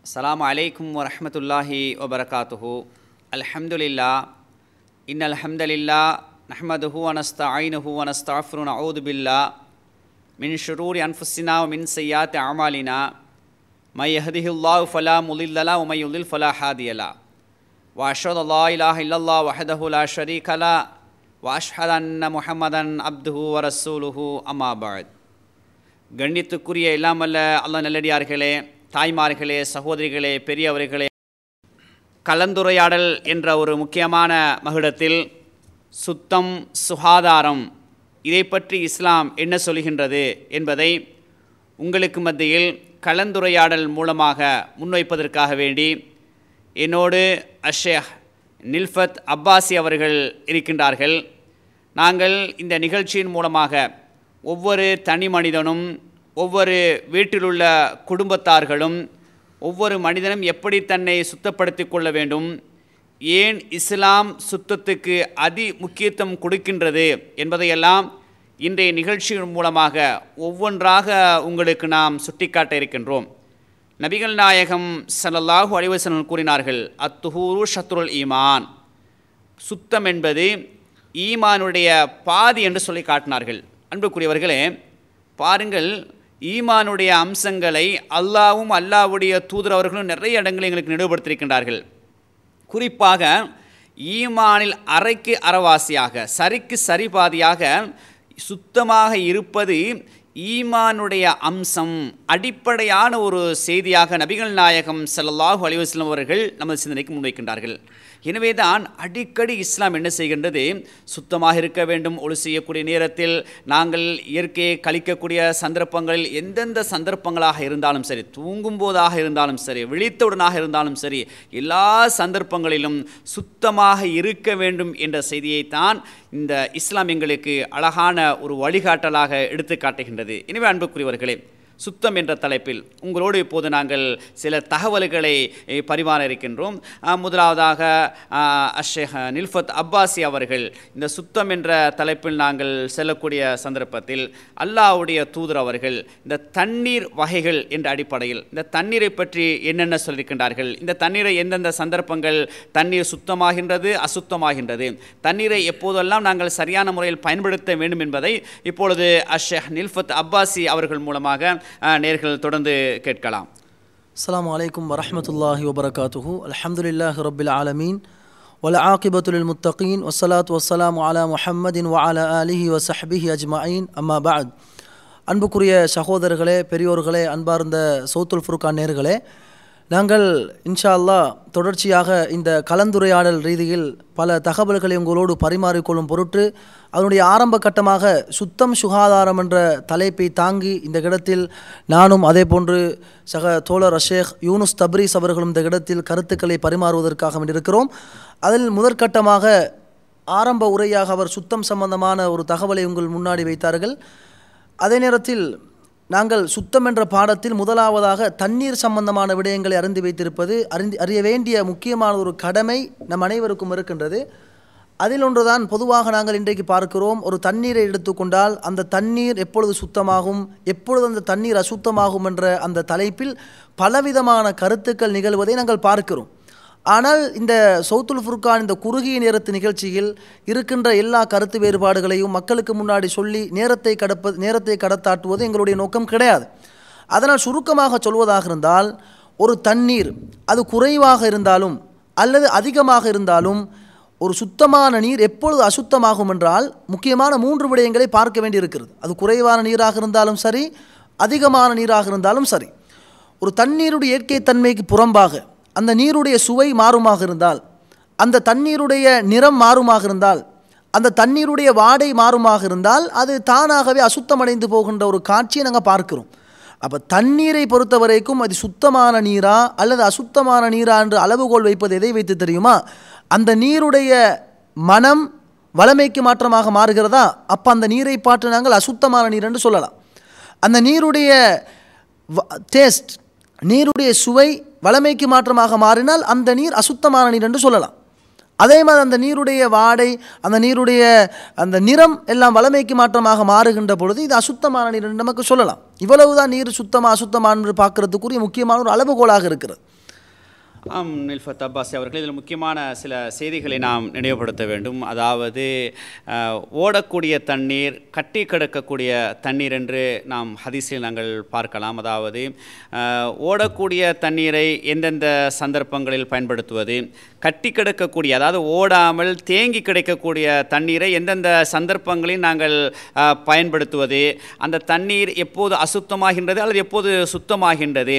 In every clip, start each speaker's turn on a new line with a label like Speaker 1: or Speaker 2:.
Speaker 1: السلام عليكم ورحمة الله وبركاته. الحمد لله. إن الحمد لله نحمده ونستعينه ونستغفر ونعوذ بالله من شرور أنفسنا ومن سيئات أعمالنا. من يهده الله فلا مضل له ومن يضلل فلا هادي له. وأشهد أن لا إله إلا الله وحده لا شريك له وأشهد أن محمدا عبده ورسوله. أما بعد. கண்ணியத்துக்குரிய இல்லாமல் அல்ல நல்லடியார்களே தாய்மார்களே சகோதரிகளே பெரியவர்களே கலந்துரையாடல் என்ற ஒரு முக்கியமான மகுடத்தில் சுத்தம் சுகாதாரம் இதை பற்றி இஸ்லாம் என்ன சொல்கின்றது என்பதை உங்களுக்கு மத்தியில் கலந்துரையாடல் மூலமாக முன்வைப்பதற்காக வேண்டி என்னோடு அஷேக் நில்ஃபத் அப்பாசி அவர்கள் இருக்கின்றார்கள். நாங்கள் இந்த நிகழ்ச்சியின் மூலமாக ஒவ்வொரு தனி மனிதனும் ஒவ்வொரு வீட்டிலுள்ள குடும்பத்தார்களும் ஒவ்வொரு மனிதனும் எப்படி தன்னை சுத்தப்படுத்தி கொள்ள வேண்டும்? ஏன் இஸ்லாம் சுத்தத்துக்கு அதி முக்கியத்துவம் கொடுக்கின்றது என்பதையெல்லாம் இன்றைய நிகழ்ச்சியின் மூலமாக ஒவ்வொன்றாக உங்களுக்கு நாம் சுட்டிக்காட்ட இருக்கின்றோம். நபிகள் நாயகம் ஸல்லல்லாஹு அலைஹி கூறினார்கள் அத்துஹூரு ஷத்ருல் ஈமான். சுத்தம் என்பது ஈமானுடைய பாதி என்று சொல்லி காட்டினார்கள். அன்புக்குரியவர்களே பாருங்கள் ஈமானுடைய அம்சங்களை அல்லாவும் அல்லாவுடைய தூதர் அவர்களும் நிறைய இடங்களில் எங்களுக்கு நினைவுபடுத்தியிருக்கின்றார்கள். குறிப்பாக ஈமானில் அரைக்கு அறவாசியாக சரிக்கு சரிபாதியாக சுத்தமாக இருப்பது ஈமானுடைய அம்சம். அடிப்படையான ஒரு செய்தியாக நபிகள் நாயகம் செல்லல்லாஹு அலைஹி அவர்கள் நமது சிந்தனைக்கு முன்வைக்கின்றார்கள். எனவே தான் அடிக்கடி இஸ்லாம் என்ன செய்கின்றது? சுத்தமாக இருக்க வேண்டும் ஒளி செய்யக்கூடிய நேரத்தில் நாங்கள் இயற்கையை கழிக்கக்கூடிய சந்தர்ப்பங்களில் எந்தெந்த சந்தர்ப்பங்களாக இருந்தாலும் சரி தூங்கும் போதாக இருந்தாலும் சரி விழித்தவுடனாக இருந்தாலும் சரி எல்லா சந்தர்ப்பங்களிலும் சுத்தமாக இருக்க வேண்டும் என்ற செய்தியைத்தான் இந்த இஸ்லாம் எங்களுக்கு அழகான ஒரு வழிகாட்டலாக எடுத்து காட்டுகின்றது. எனவே அன்புக்குரியவர்களே சுத்தம் என்ற தலைப்பில் உங்களோடு இப்போது நாங்கள் சில தகவல்களை பரிமாற இருக்கின்றோம். முதலாவதாக ஆஹ், அஷேக் நில்ஃபத் அப்பாசி அவர்கள் இந்த சுத்தம் என்ற தலைப்பில் நாங்கள் செல்லக்கூடிய சந்தர்ப்பத்தில் அல்லாஹ்வுடைய தூதர் அவர்கள் இந்த தண்ணீர் வகைகள் என்ற அடிப்படையில் இந்த தண்ணீரை பற்றி என்னென்ன சொல்லியிருக்கின்றார்கள்? இந்த தண்ணீரை எந்தெந்த சந்தர்ப்பங்கள் தண்ணீர் சுத்தமாகின்றது அசுத்தமாகின்றது? தண்ணீரை எப்போதெல்லாம் நாங்கள் சரியான முறையில் பயன்படுத்த வேண்டும் என்பதை இப்பொழுது அஷேக் நில்ஃபத் அப்பாசி அவர்கள் மூலமாக நேர்கள் தொடர்ந்து கேட்கலாம்.
Speaker 2: அஸ்லாம் வலைக்கம் வரமத்துல்லாஹி வபரகாத்துஹு. அலமதுல்லாஹ் ரபில் ஆலமீன். வல ஆக்கிபத்துல் முத்தகீன். வசலாத் வசலாம் அலா முஹம்மதின் வஅலா அலிஹி வசஹபிஹி அஜ்மாயின். அம்மா பாத் அன்புக்குரிய சகோதரர்களே பெரியோர்களே அன்பார்ந்த சவுத்துல் ஃபுர்கான் நேர்களே நாங்கள் இன்ஷா அல்லாஹ் தொடர்ச்சியாக இந்த கலந்துரையாடல் ரீதியில் பல தகவல்களை உங்களோடு பரிமாறிக்கொள்ளும் பொருட்டு அதனுடைய ஆரம்ப கட்டமாக சுத்தம் சுகாதாரம் என்ற தலைப்பை தாங்கி இந்த இடத்தில் நானும் அதே போன்று சக தோழர் அஷேக் யூனுஸ் தப்ரீஸ் அவர்களும் இந்த இடத்தில் கருத்துக்களை பரிமாறுவதற்காக இருக்கிறோம் அதில் முதற்கட்டமாக ஆரம்ப உரையாக அவர் சுத்தம் சம்பந்தமான ஒரு தகவலை உங்கள் முன்னாடி வைத்தார்கள். அதே நேரத்தில் நாங்கள் சுத்தம் என்ற பாடத்தில் முதலாவதாக தண்ணீர் சம்பந்தமான விடயங்களை அறிந்து வைத்திருப்பது அறிந்து அறிய வேண்டிய முக்கியமான ஒரு கடமை நம் அனைவருக்கும் இருக்கின்றது. அதில் ஒன்றுதான் பொதுவாக நாங்கள் இன்றைக்கு பார்க்கிறோம் ஒரு தண்ணீரை எடுத்துக்கொண்டால் அந்த தண்ணீர் எப்பொழுது சுத்தமாகும் எப்பொழுது அந்த தண்ணீர் அசுத்தமாகும் என்ற அந்த தலைப்பில் பலவிதமான கருத்துக்கள் நிகழ்வதை நாங்கள் பார்க்கிறோம். ஆனால் இந்த சௌத்துல் ஃபுர்கான் இந்த குறுகிய நேரத்து நிகழ்ச்சியில் இருக்கின்ற எல்லா கருத்து வேறுபாடுகளையும் மக்களுக்கு முன்னாடி சொல்லி நேரத்தை கடப்ப நேரத்தை கடத்தாட்டுவது எங்களுடைய நோக்கம் கிடையாது. அதனால் சுருக்கமாக சொல்வதாக இருந்தால் ஒரு தண்ணீர் அது குறைவாக இருந்தாலும் அல்லது அதிகமாக இருந்தாலும் ஒரு சுத்தமான நீர் எப்பொழுது அசுத்தமாகும் என்றால் முக்கியமான மூன்று விடயங்களை பார்க்க வேண்டியிருக்கிறது. அது குறைவான நீராக இருந்தாலும் சரி அதிகமான நீராக இருந்தாலும் சரி. ஒரு தண்ணீருடைய இயற்கை தன்மைக்கு புறம்பாக அந்த நீருடைய சுவை மாறுமாக இருந்தால் அந்த தண்ணீருடைய நிறம் மாறுமாக இருந்தால் அந்த தண்ணீருடைய வாடை மாறுமாக இருந்தால் அது தானாகவே அசுத்தமடைந்து போகின்ற ஒரு காட்சியை நாங்கள் பார்க்கிறோம். அப்போ தண்ணீரை பொறுத்த வரைக்கும் அது சுத்தமான நீரா அல்லது அசுத்தமான நீரா என்று அளவுகோல் வைப்பது எதை வைத்து தெரியுமா? அந்த நீருடைய மனம் வளமைக்கு மாற்றமாக மாறுகிறதா? அப்போ அந்த நீரை பாற்று நாங்கள் அசுத்தமான நீர் என்று சொல்லலாம். அந்த நீருடைய டேஸ்ட் நீருடைய சுவை வளமைக்கு மாற்றமாக மாறினால் அந்த நீர் அசுத்தமான நீர் என்று சொல்லலாம். அதே மாதிரி அந்த நீருடைய வாடை அந்த நீருடைய அந்த நிறம் எல்லாம் வளமைக்கு மாற்றமாக மாறுகின்ற பொழுது இது அசுத்தமான நீர் என்று நமக்கு சொல்லலாம். இவ்வளவுதான் நீர் சுத்தமாக அசுத்தமானது பார்க்கறதுக்குரிய முக்கியமான ஒரு அளவுகோலாக இருக்கிறது.
Speaker 1: ஆம் நில்ஃபத் அப்பாசி அவர்கள் இதில் முக்கியமான சில செய்திகளை நாம் நினைவுபடுத்த வேண்டும். அதாவது ஓடக்கூடிய தண்ணீர் கட்டி கிடக்கக்கூடிய தண்ணீர் என்று நாம் ஹதிசில் நாங்கள் பார்க்கலாம். அதாவது ஓடக்கூடிய தண்ணீரை எந்தெந்த சந்தர்ப்பங்களில் பயன்படுத்துவது கட்டி கிடக்கக்கூடிய அதாவது ஓடாமல் தேங்கி கிடைக்கக்கூடிய தண்ணீரை எந்தெந்த சந்தர்ப்பங்களில் நாங்கள் பயன்படுத்துவது அந்த தண்ணீர் எப்போது அசுத்தமாகின்றது அல்லது எப்போது சுத்தமாகின்றது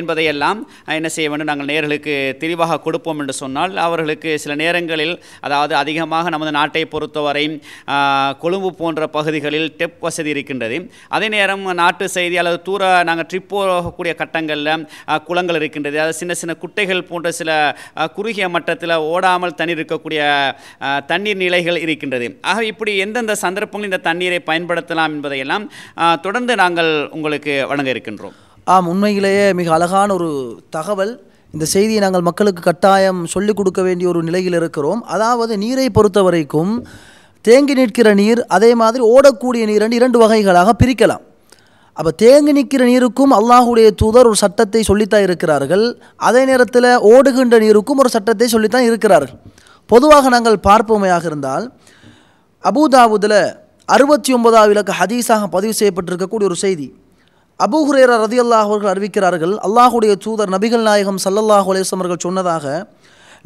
Speaker 1: என்பதையெல்லாம் என்ன செய்ய வேண்டும்? நாங்கள் நேயர்களுக்கு தெளிவாக கொடுப்போம் என்று சொன்னால் அவர்களுக்கு சில நேரங்களில் அதாவது அதிகமாக நமது நாட்டை பொறுத்தவரை கொழும்பு போன்ற பகுதிகளில் டெப் வசதி இருக்கின்றது. அதே நேரம் நாட்டு செய்தி அல்லது தூர நாங்கள் ட்ரிப் போகக்கூடிய கட்டங்களில் குளங்கள் இருக்கின்றது. அது சின்ன சின்ன குட்டைகள் போன்ற சில குறுகிய மட்டத்தில் ஓடாமல் தண்ணீர் இருக்கக்கூடிய தண்ணீர் நிலைகள் இருக்கின்றது. ஆக இப்படி எந்தெந்த சந்தர்ப்பங்களில் இந்த தண்ணீரை பயன்படுத்தலாம் என்பதையெல்லாம் தொடர்ந்து நாங்கள் உங்களுக்கு வழங்க இருக்கின்றோம்.
Speaker 2: ஆம் உண்மையிலேயே மிக அழகான ஒரு தகவல். இந்த செய்தியை நாங்கள் மக்களுக்கு கட்டாயம் சொல்லிக் கொடுக்க வேண்டிய ஒரு நிலையில் இருக்கிறோம். அதாவது நீரை பொறுத்த வரைக்கும் தேங்கி நிற்கிற நீர் அதே மாதிரி ஓடக்கூடிய நீர் என்று இரண்டு வகைகளாக பிரிக்கலாம். அப்போ தேங்கி நிற்கிற நீருக்கும் அல்லாஹுடைய தூதர் ஒரு சட்டத்தை சொல்லித்தான் இருக்கிறார்கள். அதே நேரத்தில் ஓடுகின்ற நீருக்கும் ஒரு சட்டத்தை சொல்லித்தான் இருக்கிறார்கள். பொதுவாக நாங்கள் பார்ப்போமையாக இருந்தால் அபுதாபுதில் அறுபத்தி ஒன்பதாவது இலக்க ஹதீஸாக பதிவு செய்யப்பட்டிருக்கக்கூடிய ஒரு செய்தி. அபூ ஹுரேரா ரதியல்லாஹ் அவர்கள் அறிவிக்கிறார்கள் அல்லாஹுடைய தூதர் நபிகள் நாயகம் சல்லல்லாஹ் அலைஹி அவர்கள் சொன்னதாக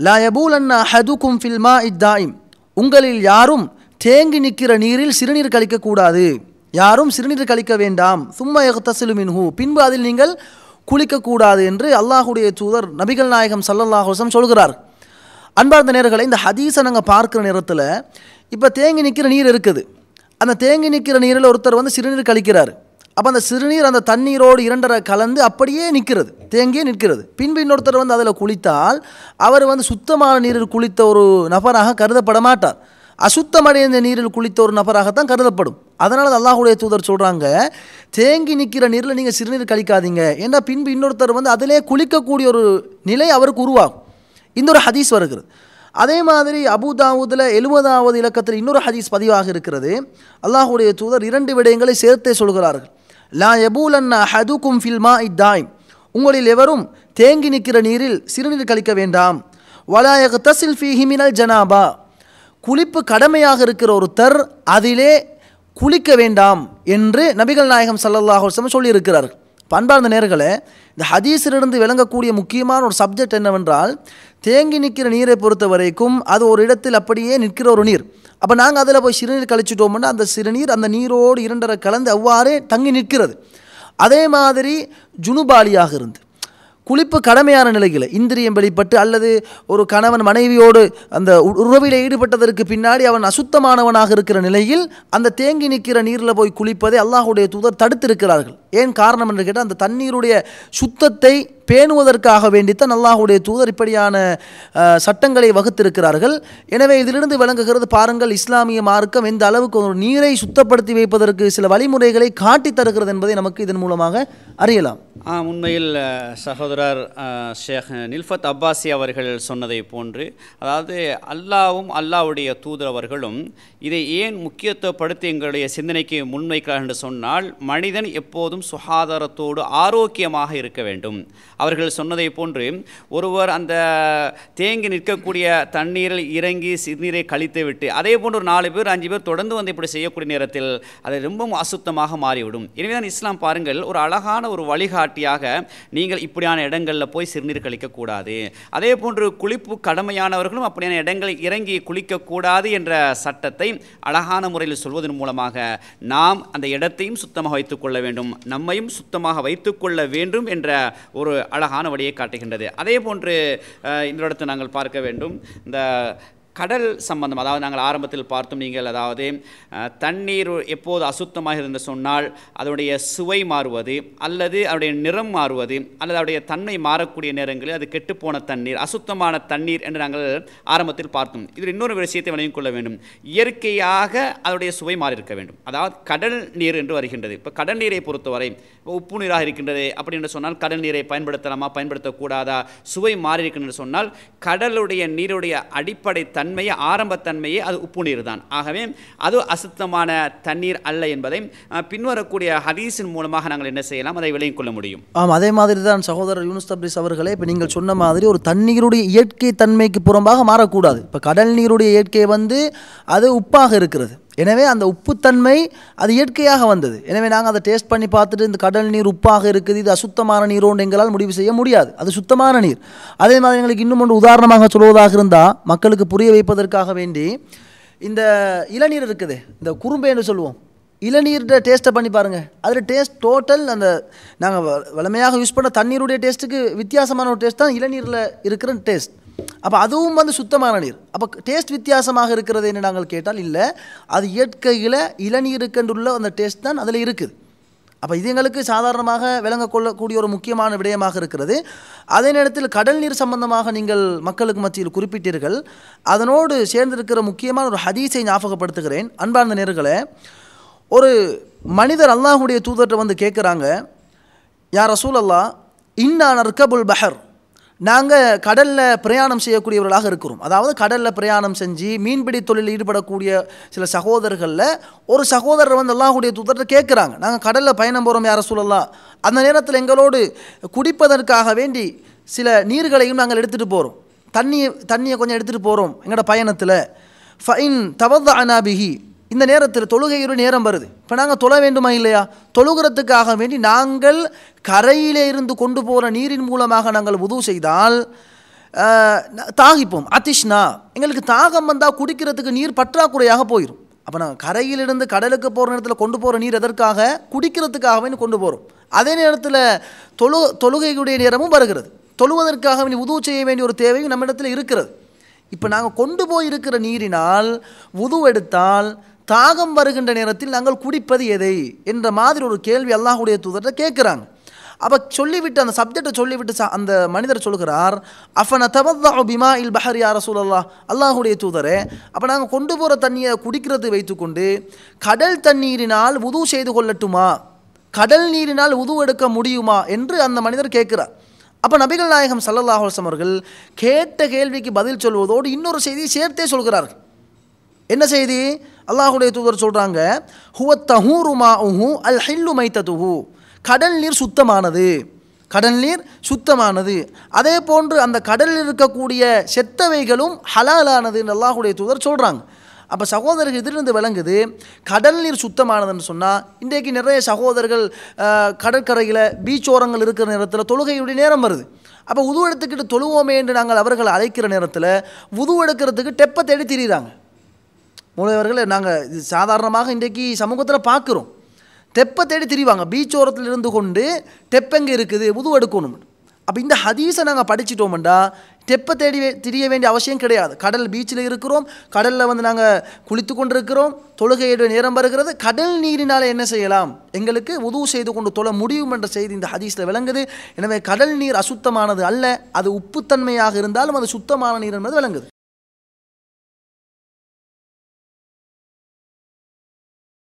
Speaker 2: லா யபூலன்னா ஹதுக்கும் ஃபில்மா இத்தாயிம் உங்களில் யாரும் தேங்கி நிற்கிற நீரில் சிறுநீர் கழிக்கக்கூடாது யாரும் சிறுநீர் கழிக்க வேண்டாம். சும்மா எகத்தசிலு ஹூ பின்பு அதில் நீங்கள் குளிக்கக்கூடாது என்று அல்லாஹுடைய தூதர் நபிகள் நாயகம் சல்லல்லாஹுசம் சொல்கிறார். அன்பார்ந்த நேர்களை இந்த ஹதீஸை நாங்கள் பார்க்குற நேரத்தில் இப்போ தேங்கி நிற்கிற நீர் இருக்குது. அந்த தேங்கி நிற்கிற நீரில் ஒருத்தர் வந்து சிறுநீர் கழிக்கிறார். அப்போ அந்த சிறுநீர் அந்த தண்ணீரோடு இரண்டரை கலந்து அப்படியே நிற்கிறது. தேங்கியே நிற்கிறது. பின்பு இன்னொருத்தர் வந்து அதில் குளித்தால் அவர் வந்து சுத்தமான நீரில் குளித்த ஒரு நபராக கருதப்பட மாட்டார். அசுத்தமடைந்த நீரில் குளித்த ஒரு நபராகத்தான் கருதப்படும். அதனால் தான் அல்லாஹுடைய தூதர் சொல்கிறாங்க தேங்கி நிற்கிற நீரில் நீங்கள் சிறுநீர் கழிக்காதீங்க. ஏன்னா பின்பு இன்னொருத்தர் வந்து அதிலே குளிக்கக்கூடிய ஒரு நிலை அவருக்கு உருவாகும். இந்த ஒரு ஹதீஸ் வருகிறது. அதே மாதிரி அபுதாவூதில் எழுபதாவது இலக்கத்தில் இன்னொரு ஹதீஸ் பதிவாக இருக்கிறது. அல்லாஹுடைய தூதர் இரண்டு விடயங்களை சேர்த்தே சொல்கிறார்கள். லா யபூலன்னா ஹதுக்கும் ஃபில்மா இத்தாய்ம் உங்களில் எவரும் தேங்கி நிற்கிற நீரில் சிறுநீர் கழிக்க வேண்டாம். வலாயக தசில் ஃபி ஹிமினல் ஜனாபா. குளிப்பு கடமையாக இருக்கிற ஒருத்தர் அதிலே குளிக்க வேண்டாம் என்று நபிகள் நாயகம் ஸல்லல்லாஹு சொல்லியிருக்கிறார்கள். பண்பார்ந்த நேர்களே இந்த ஹதீஸிலிருந்து விளங்கக்கூடிய முக்கியமான ஒரு சப்ஜெக்ட் என்னவென்றால் தேங்கி நிற்கிற நீரை பொறுத்த வரைக்கும் அது ஒரு இடத்தில் அப்படியே நிற்கிற ஒரு நீர். அப்போ நாங்கள் அதில் போய் சிறுநீர் கழிச்சிட்டோம்னா அந்த சிறுநீர் அந்த நீரோடு இரண்டரை கலந்து அவ்வாறே தங்கி நிற்கிறது. அதே மாதிரி ஜுனுபாலியாக இருந்து. குளிப்பு கடமையான நிலையில் இந்திரியம் வெளிப்பட்டு அல்லது ஒரு கணவன் மனைவியோடு அந்த உ- ஈடுபட்டதற்கு பின்னாடி அவன் அசுத்தமானவனாக இருக்கிற நிலையில் அந்த தேங்கி நிற்கிற நீரில் போய் குளிப்பதை அல்லாஹுடைய தூதர் தடுத்திருக்கிறார்கள். ஏன் காரணம் என்று கேட்டால் அந்த தண்ணீருடைய சுத்தத்தை பேணுவதற்காக வேண்டித்தான் அல்லாஹுடைய தூதர் இப்படியான சட்டங்களை வகுத்திருக்கிறார்கள். எனவே இதிலிருந்து விளங்குகிறது பாருங்கள் இஸ்லாமிய மார்க்கம் எந்த அளவுக்கு ஒரு நீரை சுத்தப்படுத்தி வைப்பதற்கு சில வழிமுறைகளை காட்டித் தருகிறது என்பதை நமக்கு இதன் மூலமாக அறியலாம்.
Speaker 1: உண்மையில் சகோதரர் ஷேக் நில்ஃபத் அப்பாசி அவர்கள் சொன்னதை போன்று அதாவது அல்லாவும் அல்லாவுடைய தூதர் அவர்களும் இதை ஏன் முக்கியத்துவப்படுத்தி எங்களுடைய சிந்தனைக்கு முன்வைக்கிறார் என்று சொன்னால் மனிதன் எப்போதும் சுகாதாரத்தோடு ஆரோக்கியமாக இருக்க வேண்டும். அவர்கள் சொன்னதை போன்று ஒருவர் அந்த தேங்கி நிற்கக்கூடிய தண்ணீரில் இறங்கி சிறுநீரை கழித்து விட்டு அதே போன்று ஒரு நாலு பேர் அஞ்சு பேர் தொடர்ந்து வந்து இப்படி செய்யக்கூடிய நேரத்தில் அது ரொம்பவும் அசுத்தமாக மாறிவிடும். எனவே தான் இஸ்லாம் பாருங்கள் ஒரு அழகான ஒரு வழிகாட்டியாக நீங்கள் இப்படியான இடங்களில் போய் சிறுநீர் கழிக்கக்கூடாது. அதே போன்று குளிப்பு கடமையானவர்களும் அப்படியான இடங்களில் இறங்கி குளிக்கக்கூடாது என்ற சட்டத்தை அழகான முறையில் சொல்வதன் மூலமாக நாம் அந்த இடத்தையும் சுத்தமாக வைத்துக்கொள்ள வேண்டும் நம்மையும் சுத்தமாக வைத்துக்கொள்ள வேண்டும் என்ற ஒரு அழகான வழியை காட்டுகின்றது. அதே போன்று இந்த இடத்தை நாங்கள் பார்க்க வேண்டும். இந்த கடல் சம்பந்தம் அதாவது நாங்கள் ஆரம்பத்தில் பார்த்தோம் நீங்கள் அதாவது தண்ணீர் எப்போது அசுத்தமாக இருந்து சொன்னால் அதனுடைய சுவை மாறுவது அல்லது அதனுடைய நிறம் மாறுவது அல்லது அதனுடைய தன்மை மாறக்கூடிய நேரங்களில் அது கெட்டுப்போன தண்ணீர் அசுத்தமான தண்ணீர் என்று நாங்கள் ஆரம்பத்தில் பார்த்தோம். இதில் இன்னொரு விஷயத்தை விளங்கிக் கொள்ள வேண்டும். இயற்கையாக அதனுடைய சுவை மாறி இருக்க வேண்டும். அதாவது கடல் நீர் என்று வருகின்றது. இப்போ கடல் நீரை பொறுத்தவரை உப்பு நீராக இருக்கின்றது அப்படி என்று சொன்னால் கடல் நீரை பயன்படுத்தலாமா பயன்படுத்தக்கூடாதா சுவை மாறி இருக்கின்றது சொன்னால் கடலுடைய நீருடைய அடிப்படை தன் தன்மையை ஆரம்பத்தன்மையே அது உப்பு நீர் தான் ஆகவே அது அசுத்தமான தண்ணீர் அல்ல என்பதை பின்வரக்கூடிய ஹதீஸின் மூலமாக நாங்கள் என்ன செய்யலாம்? அதை விளங்கிக் கொள்ள முடியும்.
Speaker 2: ஆமாம் அதே மாதிரி தான் சகோதரர் யூனுஸ் தப்ரிஸ் அவர்களே இப்போ நீங்கள் சொன்ன மாதிரி ஒரு தண்ணீருடைய இயற்கை தன்மைக்கு புறம்பாக மாறக்கூடாது. இப்போ கடல் நீருடைய இயற்கை வந்து அது உப்பாக இருக்கிறது. எனவே அந்த உப்புத்தன்மை அது இயற்கையாக வந்தது. எனவே நாங்கள் அதை டேஸ்ட் பண்ணி பார்த்துட்டு இந்த கடல் நீர் உப்பாக இருக்குது இது அசுத்தமான நீரோன்னு எங்களால் முடிவு செய்ய முடியாது. அது சுத்தமான நீர். அதே மாதிரி எங்களுக்கு இன்னும் ஒன்று உதாரணமாக சொல்வதாக இருந்தால் மக்களுக்கு புரிய வைப்பதற்காக வேண்டி இந்த இளநீர் இருக்குது இந்த குறும்பை என்று சொல்லுவோம். இளநீர்கிட்ட டேஸ்ட்டை பண்ணி பாருங்கள் அதில் டேஸ்ட் டோட்டல் அந்த நாங்கள் வளமையாக யூஸ் பண்ண தண்ணீருடைய டேஸ்ட்டுக்கு வித்தியாசமான ஒரு டேஸ்ட் தான் இளநீரில் இருக்கிற டேஸ்ட் அப்போ அதுவும் வந்து சுத்தமான நீர். அப்போ டேஸ்ட் வித்தியாசமாக இருக்கிறது என்று நாங்கள் கேட்டால் இல்லை அது இயற்கையில் இளநீருக்கென்றுள்ள அந்த டேஸ்ட் தான் அதில் இருக்குது. அப்போ இது எங்களுக்கு சாதாரணமாக விளங்கக்கொள்ளக்கூடிய ஒரு முக்கியமான விடயமாக இருக்கிறது. அதே நேரத்தில் கடல் நீர் சம்பந்தமாக நீங்கள் மக்களுக்கு மத்தியில் குறிப்பிட்டீர்கள். அதனோடு சேர்ந்திருக்கிற முக்கியமான ஒரு ஹதீஸை ஞாபகப்படுத்துகிறேன். அன்பார்ந்த நேர்களை ஒரு மனிதர் அல்லாஹுடைய தூதர்கிட்ட வந்து கேட்குறாங்க யார் ரசூல் அல்லா இன்னா நற்கபுல் பஹர்? நாங்கள் கடலில் பிரயாணம் செய்யக்கூடியவர்களாக இருக்கிறோம். அதாவது கடலில் பிரயாணம் செஞ்சு மீன்பிடி தொழிலில் ஈடுபடக்கூடிய சில சகோதரர்களில் ஒரு சகோதரர் வந்து அல்லாஹுடைய தூதர்கிட்ட கேட்குறாங்க. நாங்கள் கடலில் பயணம் போகிறோம் யார சொல்லலாம் அந்த நேரத்தில் எங்களோடு குடிப்பதற்காக வேண்டி சில நீர்களையும் நாங்கள் எடுத்துகிட்டு போகிறோம் தண்ணியை தண்ணியை கொஞ்சம் எடுத்துகிட்டு போகிறோம் எங்களோட பயணத்தில். ஃபைன் தவத அனாபிகி இந்த நேரத்தில் தொழுகையுடைய நேரம் வருது. இப்போ நாங்கள் தொழ வேண்டுமா இல்லையா? தொழுகிறதுக்காக வேண்டி நாங்கள் கரையிலே இருந்து கொண்டு போகிற நீரின் மூலமாக நாங்கள் உதவு செய்தால் தாகிப்போம். அதிஷ்னா எங்களுக்கு தாகம் வந்தால் குடிக்கிறதுக்கு நீர் பற்றாக்குறையாக போயிடும் அப்போ நாங்கள் கரையிலிருந்து கடலுக்கு போகிற நேரத்தில் கொண்டு போகிற நீர் எதற்காக? குடிக்கிறதுக்காக வேண்டி கொண்டு போகிறோம் அதே நேரத்தில் தொழு தொழுகையுடைய நேரமும் வருகிறது. தொழுவதற்காக வேண்டி உதவு செய்ய வேண்டிய ஒரு தேவையும் நம்மிடத்தில் இருக்கிறது. இப்போ நாங்கள் கொண்டு போய் இருக்கிற நீரினால் உது எடுத்தால் தாகம் வருகின்ற நேரத்தில் நாங்கள் குடிப்பது எதை? என்ற மாதிரி ஒரு கேள்வி அல்லாஹுடைய தூதர்கிட்ட கேட்குறாங்க. அப்போ சொல்லிவிட்டு அந்த சப்ஜெக்டை சொல்லிவிட்டு அந்த மனிதர் சொல்கிறார் அஃபன தவதா பிமா இல் பஹர் யார சூழல்லா அல்லாஹுடைய தூதரே அப்போ நாங்கள் கொண்டு போகிற தண்ணியை குடிக்கிறது வைத்துக்கொண்டு கடல் தண்ணீரினால் உது செய்து கொள்ளட்டுமா? கடல் நீரினால் உது எடுக்க முடியுமா? என்று அந்த மனிதர் கேட்கிறார். அப்போ நபிகள் நாயகம் சல்லல்லாஹ் அவர்கள் கேட்ட கேள்விக்கு பதில் சொல்வதோடு இன்னொரு செய்தியை சேர்த்தே சொல்கிறார்கள். என்ன செய்தி? அல்லாஹுடைய தூதர் சொல்கிறாங்க ஹுவ தஹூருமா உஹு அல் ஹில்லு மைத்ததுஹு. கடல் நீர் சுத்தமானது. கடல் நீர் சுத்தமானது. அதே போன்று அந்த கடலில் இருக்கக்கூடிய செத்தவைகளும் ஹலாலானதுன்னு அல்லாஹுடைய தூதர் சொல்கிறாங்க அப்போ சகோதரர்கள் இதிலிருந்து விளங்குது கடல் நீர் சுத்தமானதுன்னு சொன்னால் இன்றைக்கு நிறைய சகோதரர்கள் கடற்கரையில் பீச் ஓரங்கள் இருக்கிற நேரத்தில் தொழுகையுடைய நேரம் வருது. அப்போ உது எடுத்துக்கிட்டு தொழுவோமே என்று நாங்கள் அவர்களை அழைக்கிற நேரத்தில் உது எடுக்கிறதுக்கு தேடி திரியிறாங்க. மூலவர்களை நாங்கள் இது சாதாரணமாக இன்றைக்கு சமூகத்தில் பார்க்குறோம் தெப்பை தேடி திரிவாங்க. பீச் ஓரத்தில் இருந்து கொண்டு தெப்பெங்கே இருக்குது? உது எடுக்கணும். அப்போ இந்த ஹதீஸை நாங்கள் படிச்சிட்டோம்டா. தெப்பை தேடி திரிய வேண்டிய அவசியம் கிடையாது. கடல் பீச்சில் இருக்கிறோம். கடலில் வந்து நாங்கள் குளித்து கொண்டிருக்கிறோம். தொழுகையுடைய நேரம் வருகிறது. கடல் நீரினால் என்ன செய்யலாம்? எங்களுக்கு உதவு செய்து கொண்டு தொழ முடியும் என்ற செய்தி இந்த ஹதீஸில் விளங்குது. எனவே கடல் நீர் அசுத்தமானது அல்ல. அது உப்புத்தன்மையாக இருந்தாலும் அது சுத்தமான நீர் என்பது விளங்குது.